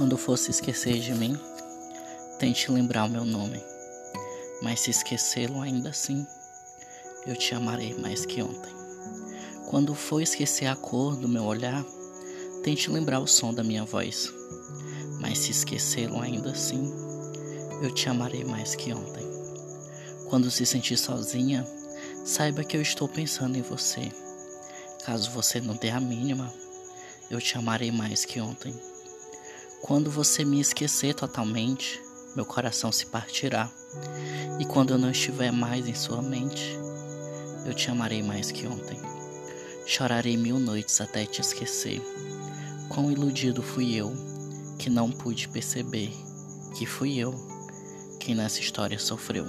Quando fosse esquecer de mim, tente lembrar o meu nome. Mas se esquecê-lo ainda assim, eu te amarei mais que ontem. Quando for esquecer a cor do meu olhar, tente lembrar o som da minha voz. Mas se esquecê-lo ainda assim, eu te amarei mais que ontem. Quando se sentir sozinha, saiba que eu estou pensando em você. Caso você não dê a mínima, eu te amarei mais que ontem. Quando você me esquecer totalmente, meu coração se partirá. E quando eu não estiver mais em sua mente, eu te amarei mais que ontem. Chorarei mil noites até te esquecer. Quão iludido fui eu, que não pude perceber que fui eu quem nessa história sofreu.